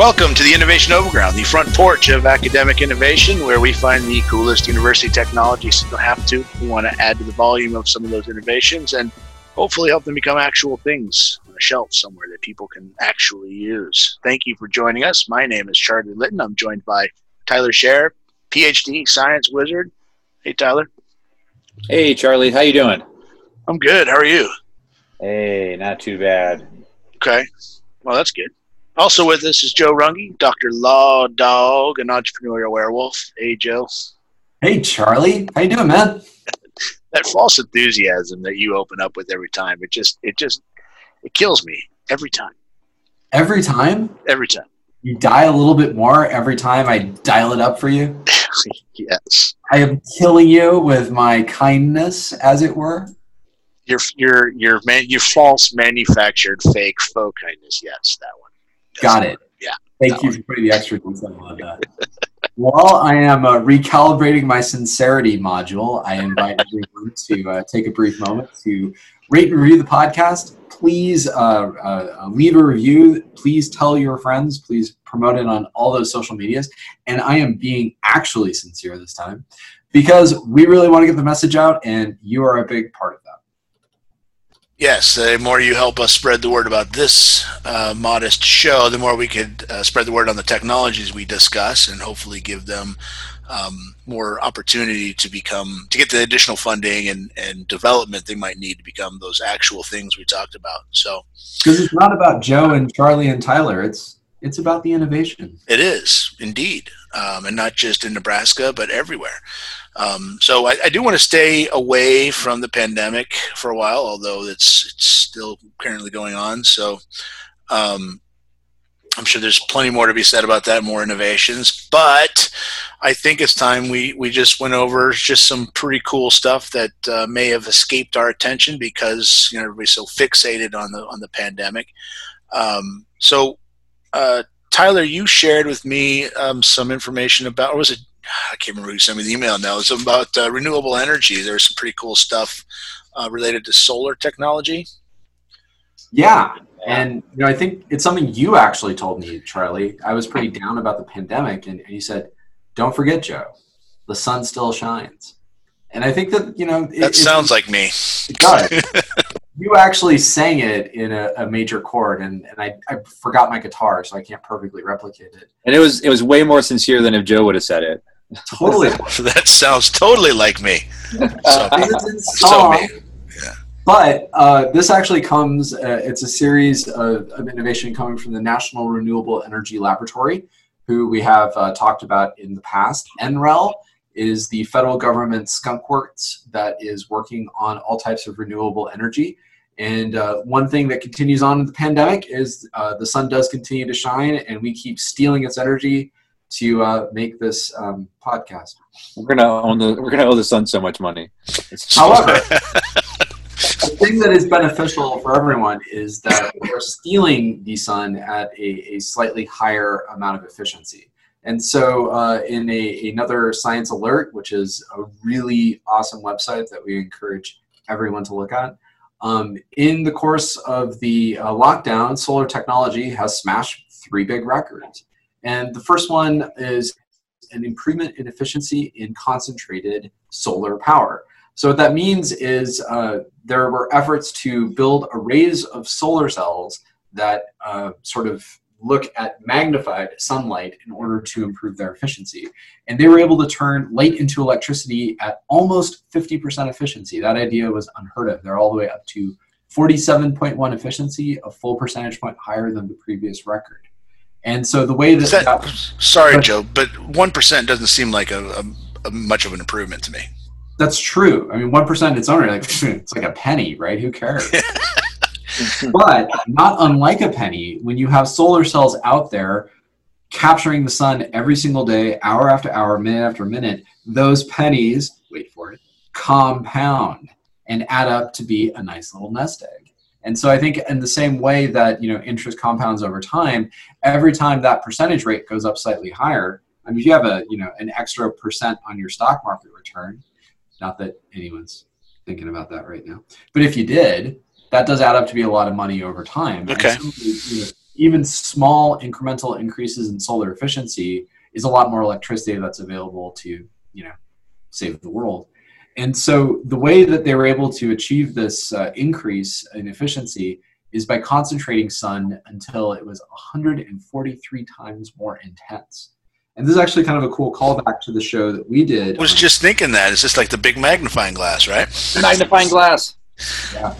Welcome to the Innovation Overground, the front porch of academic innovation, where we find the coolest university technologies to have to. We want to add to the volume of some of those innovations and hopefully help them become actual things on a shelf somewhere that people can actually use. Thank you for joining us. My name is Charlie Litton. I'm joined by Tyler Scher, PhD, science wizard. Hey, Tyler. Hey, Charlie. How you doing? I'm good. How are you? Hey, not too bad. Okay. Well, that's good. Also with us is Joe Runge, Dr. Law Dog, an entrepreneurial werewolf. Hey, Joe. Hey, Charlie. How you doing, man? that false enthusiasm that you open up with every time, it just, it just, it kills me every time. Every time? Every time. You die a little bit more every time I dial it up for you? yes. I am killing you with my kindness, as it were. Your, your, your, man, your false manufactured fake faux kindness. Yes, that one. Got it. Yeah. Thank you for putting the extra detail on that. While I am uh, recalibrating my sincerity module, I invite everyone to uh, take a brief moment to rate and review the podcast. Please uh, uh, leave a review. Please tell your friends. Please promote it on all those social medias. And I am being actually sincere this time because we really want to get the message out, and you are a big part of that. Yes, the more you help us spread the word about this uh, modest show, the more we could uh, spread the word on the technologies we discuss and hopefully give them um, more opportunity to become, to get the additional funding and, and development they might need to become those actual things we talked about. So, because it's not about Joe and Charlie and Tyler, it's it's about the innovation. It is indeed, um, and not just in Nebraska, but everywhere. Um, so I, I, do want to stay away from the pandemic for a while, although it's it's still currently going on. So um, I'm sure there's plenty more to be said about that, more innovations. But I think it's time we we just went over just some pretty cool stuff that uh, may have escaped our attention because you know everybody's so fixated on the on the pandemic. Um, so uh, Tyler, you shared with me um, some information about, or was it I can't remember who sent me the email now. It's about uh, renewable energy. There's some pretty cool stuff uh, related to solar technology. Yeah, and you know, I think it's something you actually told me, Charlie. I was pretty down about the pandemic, and, and you said, "Don't forget, Joe, the sun still shines." And I think that you know it, that sounds it, like me. Got it does. you actually sang it in a, a major chord, and, and I, I forgot my guitar, so I can't perfectly replicate it. And it was it was way more sincere than if Joe would have said it. Totally. that sounds totally like me. So, so me. Yeah. But uh, this actually comes, uh, it's a series of, of, innovation coming from the National Renewable Energy Laboratory, who we have uh, talked about in the past. NREL is the federal government skunkworks that is working on all types of renewable energy. And uh, one thing that continues on in the pandemic is uh, the sun does continue to shine, and we keep stealing its energy to uh, make this um, podcast. We're gonna own the we're gonna owe the sun so much money. However, the thing that is beneficial for everyone is that we're stealing the sun at a, a slightly higher amount of efficiency. And so, uh, in a, another ScienceAlert, which is a really awesome website that we encourage everyone to look at, um, in the course of the uh, lockdown, solar technology has smashed three big records. And the first one is an improvement in efficiency in concentrated solar power. So what that means is uh, there were efforts to build arrays of solar cells that uh, sort of look at magnified sunlight in order to improve their efficiency. And they were able to turn light into electricity at almost 50% efficiency. That idea was unheard of. They're all the way up to 47.1 efficiency, a full percentage point higher than the previous record. And so the way that, that sorry, but, Joe, but one percent doesn't seem like a, a, a, much of an improvement to me. That's true. I mean, one percent it's only like it's like a penny, right? Who cares? but not unlike a penny, when you have solar cells out there capturing the sun every single day, hour after hour, minute after minute, those pennies, wait for it, compound and add up to be a nice little nest egg. And so I think in the same way that you know interest compounds over time, every time that percentage rate goes up slightly higher, I mean if you have a you know an extra percent on your stock market return, not that anyone's thinking about that right now, but if you did, that does add up to be a lot of money over time. Okay. You know, even small incremental increases in solar efficiency is a lot more electricity that's available to you know save the world. And so the way that they were able to achieve this uh, increase in efficiency is by concentrating sun until it was 143 times more intense. And this is actually kind of a cool callback to the show that we did. I was just thinking that it's just like the big magnifying glass, right? Magnifying glass. Yeah.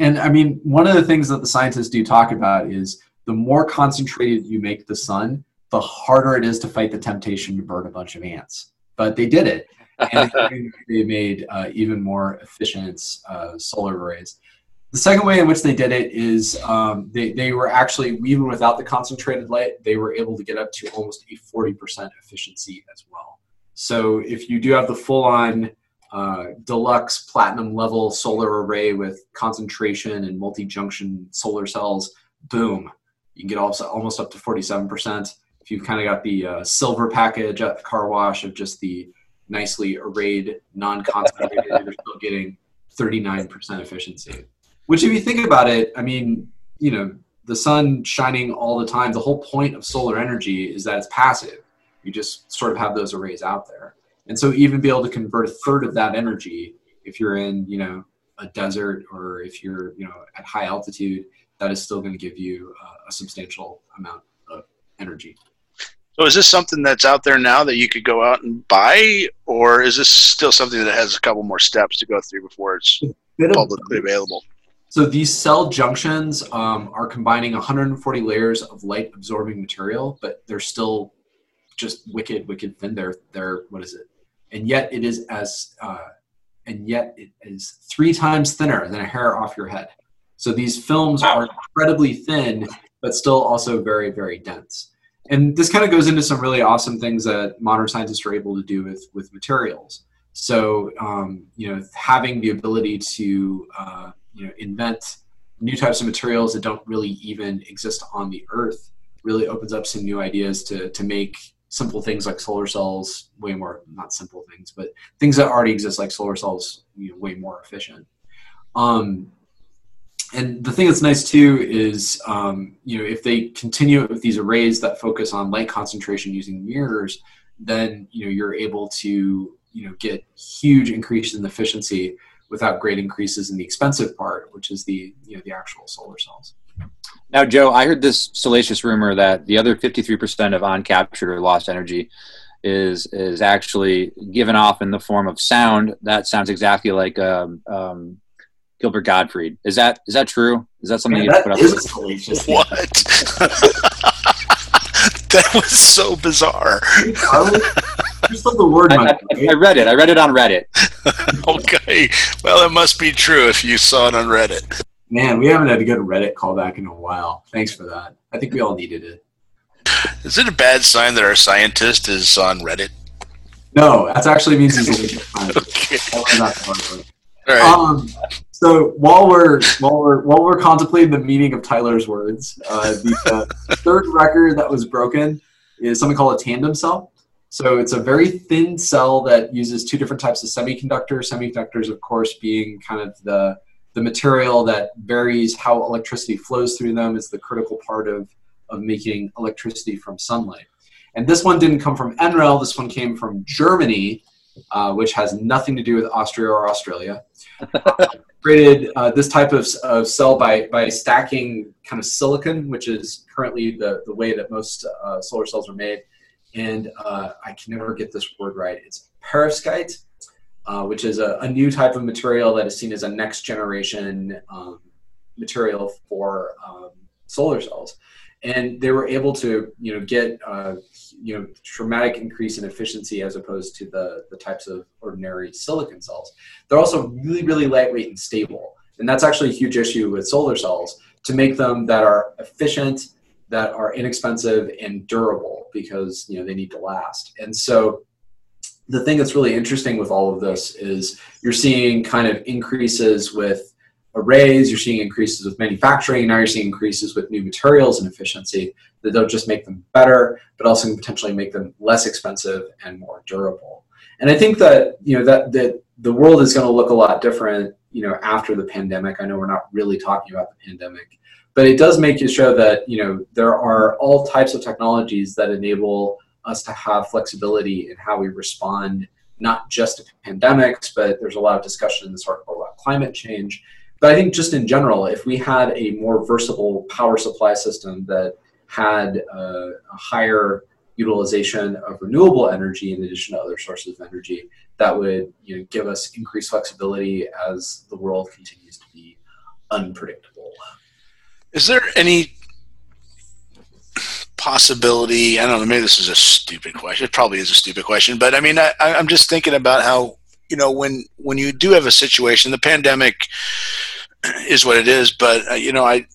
And I mean, one of the things that the scientists do talk about is the more concentrated you make the sun, the harder it is to fight the temptation to burn a bunch of ants. But they did it. and they made uh, even more efficient uh, solar arrays. The second way in which they did it is um, they, they were actually, even without the concentrated light, they were able to get up to almost a 40% efficiency as well. So if you do have the full on uh, deluxe platinum level solar array with concentration and multi junction solar cells, boom, you can get also almost up to 47%. If you've kind of got the uh, silver package at the car wash of just the nicely arrayed, non concentrated, you're still getting 39% efficiency. Which, if you think about it, I mean, you know, the sun shining all the time, the whole point of solar energy is that it's passive. You just sort of have those arrays out there. And so, even be able to convert a third of that energy, if you're in, you know, a desert or if you're, you know, at high altitude, that is still going to give you uh, a substantial amount of energy. So, is this something that's out there now that you could go out and buy, or is this still something that has a couple more steps to go through before it's publicly available? So these cell junctions um, are combining 140 layers of light absorbing material, but they're still just wicked, wicked thin. They're they're what is it? And yet it is as uh, and yet it is three times thinner than a hair off your head. So these films are incredibly thin, but still also very, very dense. And this kind of goes into some really awesome things that modern scientists are able to do with with materials. So um, you know, having the ability to uh, you know invent new types of materials that don't really even exist on the earth really opens up some new ideas to to make simple things like solar cells way more not simple things but things that already exist like solar cells you know, way more efficient um, and the thing that's nice too is um, you know if they continue with these arrays that focus on light concentration using mirrors then you know you're able to you know get huge increases in efficiency without great increases in the expensive part, which is the you know the actual solar cells. Now, Joe, I heard this salacious rumor that the other 53% of uncaptured or lost energy is is actually given off in the form of sound. That sounds exactly like um, um, Gilbert Gottfried. Is that is that true? Is that something yeah, you put up? Is salacious. What? that was so bizarre. the word. I, I, I, read it. I read it on Reddit. okay. Well, it must be true if you saw it on Reddit. Man, we haven't had a good Reddit callback in a while. Thanks for that. I think we all needed it. Is it a bad sign that our scientist is on Reddit? No, that actually means he's a okay. All right. Um, so while we're while we're while we're contemplating the meaning of Tyler's words, uh, the uh, third record that was broken is something called a tandem cell. So it's a very thin cell that uses two different types of semiconductors. Semiconductors, of course, being kind of the the material that varies how electricity flows through them is the critical part of, of making electricity from sunlight. And this one didn't come from NREL, this one came from Germany, uh, which has nothing to do with Austria or Australia. created uh, this type of, of cell by, by stacking kind of silicon, which is currently the, the way that most uh, solar cells are made, and uh, I can never get this word right. It's perovskite, uh, which is a, a, new type of material that is seen as a next generation um, material for um, solar cells. And they were able to, you know, get uh, you know dramatic increase in efficiency as opposed to the the types of ordinary silicon cells. They're also really really lightweight and stable, and that's actually a huge issue with solar cells to make them that are efficient that are inexpensive and durable because you know they need to last. And so the thing that's really interesting with all of this is you're seeing kind of increases with arrays, you're seeing increases with manufacturing, now you're seeing increases with new materials and efficiency that don't just make them better, but also can potentially make them less expensive and more durable. And I think that you know that that the world is going to look a lot different, you know, after the pandemic. I know we're not really talking about the pandemic, but it does make you show that you know there are all types of technologies that enable us to have flexibility in how we respond not just to pandemics but there's a lot of discussion in this article about climate change but i think just in general if we had a more versatile power supply system that had a, a higher utilization of renewable energy in addition to other sources of energy that would you know, give us increased flexibility as the world continues to be unpredictable. Is there any possibility? I don't know. Maybe this is a stupid question. It probably is a stupid question, but I mean, I, I'm just thinking about how you know when when you do have a situation, the pandemic is what it is, but uh, you know, I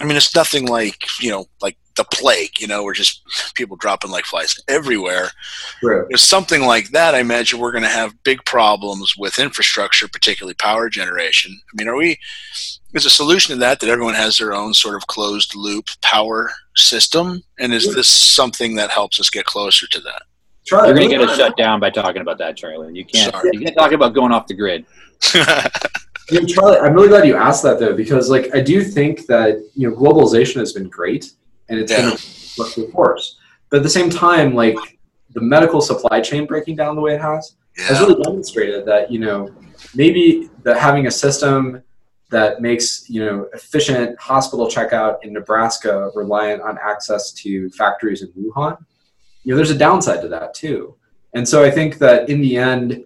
I mean, it's nothing like you know, like the plague. You know, we're just people dropping like flies everywhere. True. There's something like that. I imagine we're going to have big problems with infrastructure, particularly power generation. I mean, are we? Is a solution to that that everyone has their own sort of closed loop power system, and is this something that helps us get closer to that? Charlie, You're going to get us shut down by talking about that, Charlie. You can't. Sorry. You can't talk about going off the grid. You know, Charlie, I'm really glad you asked that though, because like I do think that you know globalization has been great and it's yeah. going to force. But at the same time, like the medical supply chain breaking down the way it has yeah. has really demonstrated that you know maybe that having a system that makes you know efficient hospital checkout in Nebraska reliant on access to factories in Wuhan, you know, there's a downside to that too. And so I think that in the end,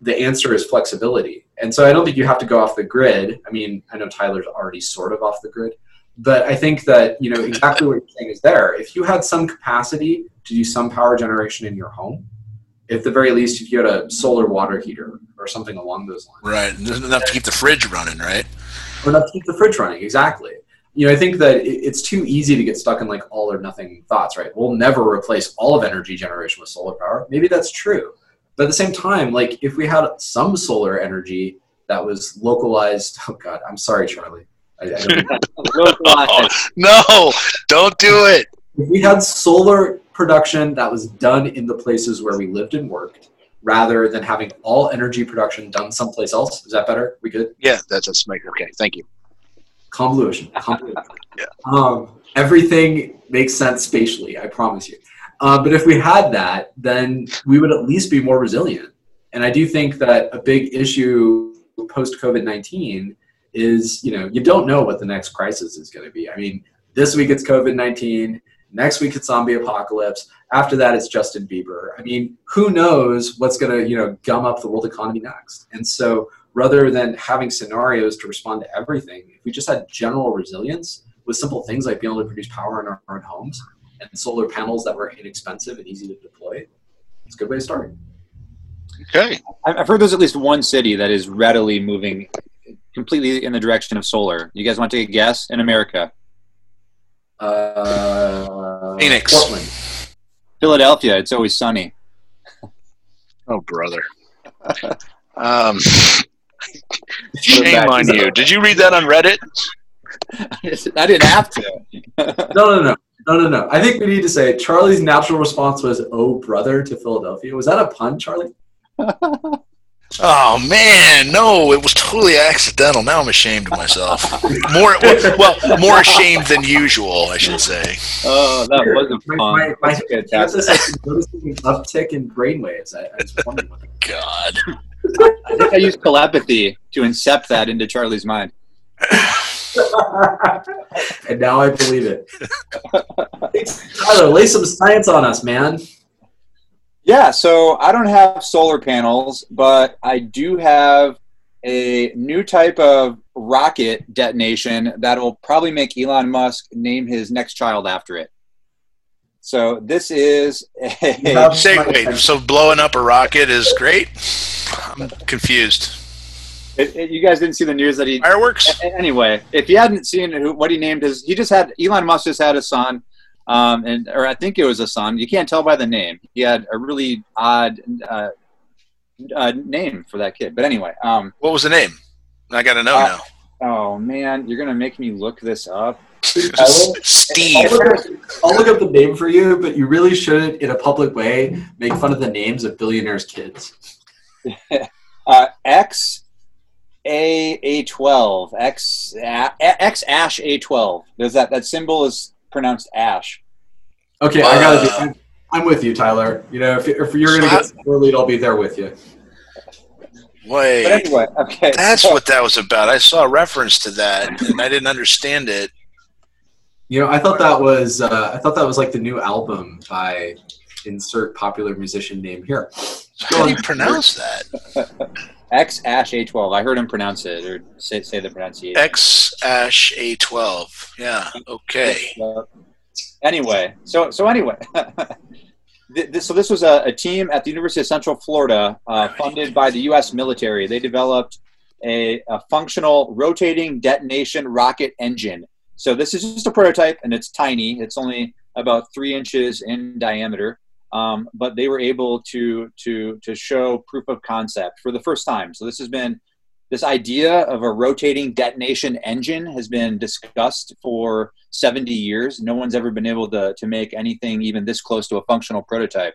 the answer is flexibility. And so I don't think you have to go off the grid. I mean, I know Tyler's already sort of off the grid, but I think that you know exactly what you're saying is there. If you had some capacity to do some power generation in your home, at the very least, if you had a solar water heater or something along those lines, right, enough to keep the fridge running, right? Or enough to keep the fridge running, exactly. You know, I think that it's too easy to get stuck in like all or nothing thoughts, right? We'll never replace all of energy generation with solar power. Maybe that's true but at the same time, like if we had some solar energy that was localized, oh God, I'm sorry, Charlie. I, I no, don't do it. If we had solar production that was done in the places where we lived and worked, rather than having all energy production done someplace else, is that better? We good? Yeah, that's that's okay. Thank you. Convolution. Convolution. yeah. Um, everything makes sense spatially. I promise you. Uh, but if we had that, then we would at least be more resilient. And I do think that a big issue post COVID 19 is, you know, you don't know what the next crisis is going to be. I mean, this week it's COVID 19, next week it's zombie apocalypse. After that, it's Justin Bieber. I mean, who knows what's going to, you know, gum up the world economy next? And so rather than having scenarios to respond to everything, if we just had general resilience with simple things like being able to produce power in our own homes, and solar panels that were inexpensive and easy to deploy, it's a good way to start. Okay. I've heard there's at least one city that is readily moving completely in the direction of solar. You guys want to take a guess in America? Uh, Phoenix. Portland. Philadelphia. It's always sunny. Oh, brother. um, shame on you. Did you read that on Reddit? I didn't have to. no, no, no. No, no, no. I think we need to say Charlie's natural response was "Oh, brother" to Philadelphia. Was that a pun, Charlie? oh man, no! It was totally accidental. Now I'm ashamed of myself. more, well, more ashamed than usual, I should say. Oh, that was a pun. My, my, my fantastic. noticing an uptick in brainwaves. I, I was wondering. God. I think I used telepathy to incept that into Charlie's mind. and now I believe it. Tyler, lay some science on us, man. Yeah, so I don't have solar panels, but I do have a new type of rocket detonation that'll probably make Elon Musk name his next child after it. So this is a Say, wait, so blowing up a rocket is great? I'm confused. It, it, you guys didn't see the news that he fireworks. Anyway, if you hadn't seen who, what he named his, he just had Elon Musk just had a son, um, and or I think it was a son. You can't tell by the name. He had a really odd uh, uh, name for that kid. But anyway, um, what was the name? I got to know uh, now. Oh man, you're gonna make me look this up. Steve. I'll look, up, I'll look, up, the name for you, but you really shouldn't, in a public way, make fun of the names of billionaires' kids. uh, X a A12, X X Ash A12. There's that that symbol is pronounced ash. Okay, I gotta. Be, I'm, I'm with you, Tyler. You know, if, if you're gonna get the lead, I'll be there with you. Wait. But anyway, okay. That's so- what that was about. I saw a reference to that, and I didn't understand it. You know, I thought that was uh, I thought that was like the new album by insert popular musician name here. How do you pronounce that? X Ash A12. I heard him pronounce it or say, say the pronunciation. X Ash A12. Yeah. Okay. Anyway, so so anyway, this, so this was a, a team at the University of Central Florida, uh, funded by the U.S. military. They developed a, a functional rotating detonation rocket engine. So this is just a prototype, and it's tiny. It's only about three inches in diameter. Um, but they were able to to to show proof of concept for the first time. So this has been this idea of a rotating detonation engine has been discussed for 70 years. No one's ever been able to, to make anything even this close to a functional prototype.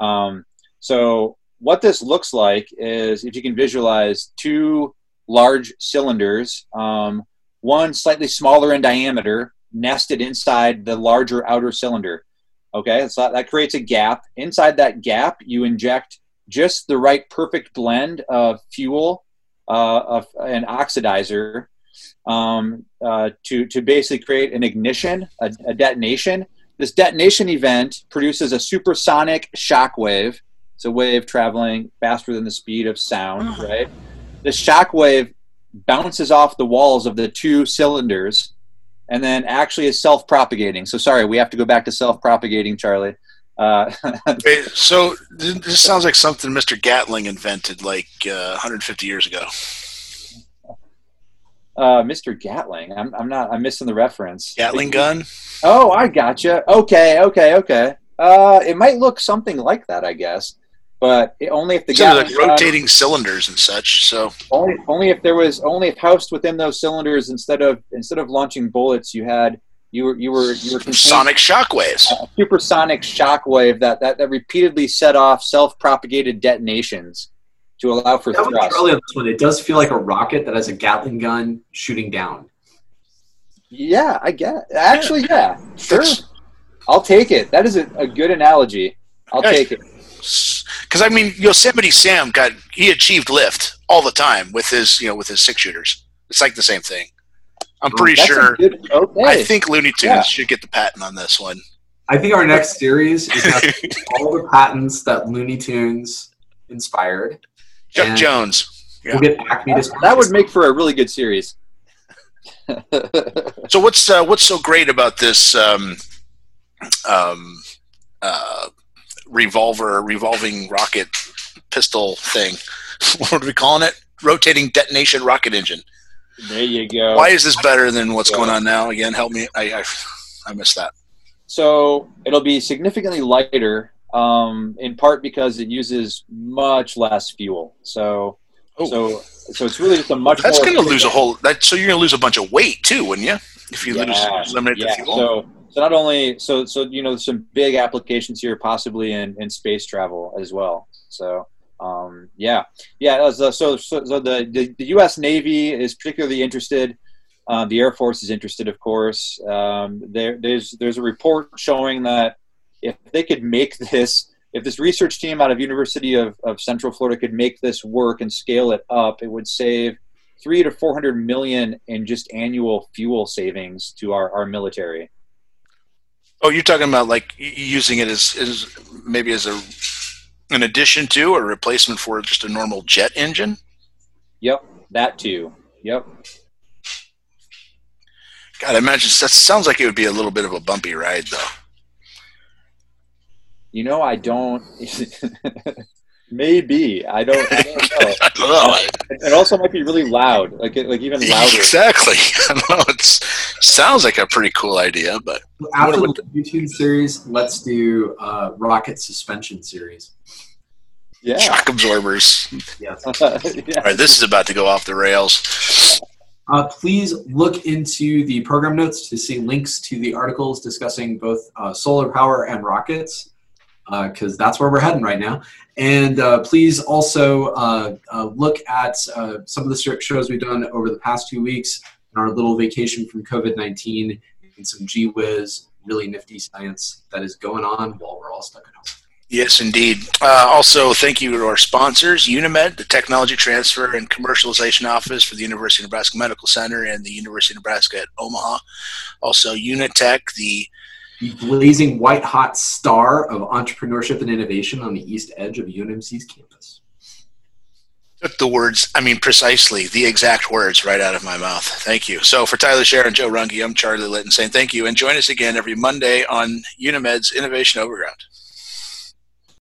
Um, so, what this looks like is if you can visualize two large cylinders, um, one slightly smaller in diameter, nested inside the larger outer cylinder. Okay, so that creates a gap. Inside that gap, you inject just the right perfect blend of fuel uh, of an oxidizer um, uh, to to basically create an ignition, a, a, detonation. This detonation event produces a supersonic shock wave. It's a wave traveling faster than the speed of sound, right? The shock wave bounces off the walls of the two cylinders and then actually is self-propagating. So sorry, we have to go back to self-propagating, Charlie. Uh, Wait, so this sounds like something Mr. Gatling invented like uh, 150 years ago. Uh, Mr. Gatling. I'm, I'm not. I'm missing the reference. Gatling gun. Oh, I gotcha. Okay, okay, okay. Uh, it might look something like that, I guess, but it, only if the so Gatling like gun- rotating cylinders and such. So only only if there was only if housed within those cylinders instead of instead of launching bullets, you had you were you were you were sonic shockwaves. a supersonic shockwave that, that, that repeatedly set off self-propagated detonations to allow for That thrust. Charlie on this one. It does feel like a rocket that has a Gatling gun shooting down. Yeah, I get. Actually, yeah, sure. That's- I'll take it. That is a, a good analogy. I'll Hey. take it. Because I mean, Yosemite Sam got he achieved lift all the time with his you know with his six shooters. It's like the same thing. I'm pretty That's sure. good- okay. I think Looney Tunes Yeah. should get the patent on this one. I think our next series is all the patents that Looney Tunes inspired. Chuck And Jones. We'll get Acme to that would make for a really good series. So what's uh, what's so great about this um, um, uh, revolver revolving rocket pistol thing? what are we calling it? Rotating detonation rocket engine. there you go. Why is this better than what's going on now? Again, help me. I I, I missed that. So it'll be significantly lighter, um, in part because it uses much less fuel. So, Oh. so, so it's really just a much. That's going to lose a whole. That so you're going to lose a bunch of weight too, wouldn't you? If you Yeah, lose eliminate yeah. the fuel. So, so not only so so you know some big applications here, possibly in, in space travel as well. So, um, yeah, yeah. So, so, so, so the, the the U.S. Navy is particularly interested. Uh, the Air Force is interested, of course. Um, there, there's there's a report showing that if they could make this, if this research team out of University of, of Central Florida could make this work and scale it up, it would save three to four hundred million in just annual fuel savings to our, our military. Oh, you're talking about like using it as, as maybe as a an addition to or replacement for just a normal jet engine. Yep, that too. Yep. God, I imagine that sounds like it would be a little bit of a bumpy ride, though. You know, I don't. maybe I don't. I don't know. I don't know. I- It also might be really loud, like it- like even louder. Exactly. I don't know. It sounds like a pretty cool idea, but After What- the YouTube series, let's do uh, rocket suspension series. Yeah. shock absorbers. Yes. yeah. All right, this is about to go off the rails. Uh, please look into the program notes to see links to the articles discussing both uh, solar power and rockets. Because uh, that's where we're heading right now. And uh, please also uh, look at some of the shows we've done over the past two weeks in our little vacation from COVID 19 and some gee whiz, really nifty science that is going on while we're all stuck at home. Yes, indeed. Uh, also, thank you to our sponsors, UNeMed, the Technology Transfer and Commercialization Office for the University of Nebraska Medical Center and the University of Nebraska at Omaha. Also, UNeTech, the blazing white hot star of entrepreneurship and innovation on the east edge of UNMC's campus. Took the words, I mean, precisely the exact words right out of my mouth. Thank you. So, for Tyler Scher and Joe Runge, I'm Charlie Litton saying thank you and join us again every Monday on UNeMed's Innovation Overground.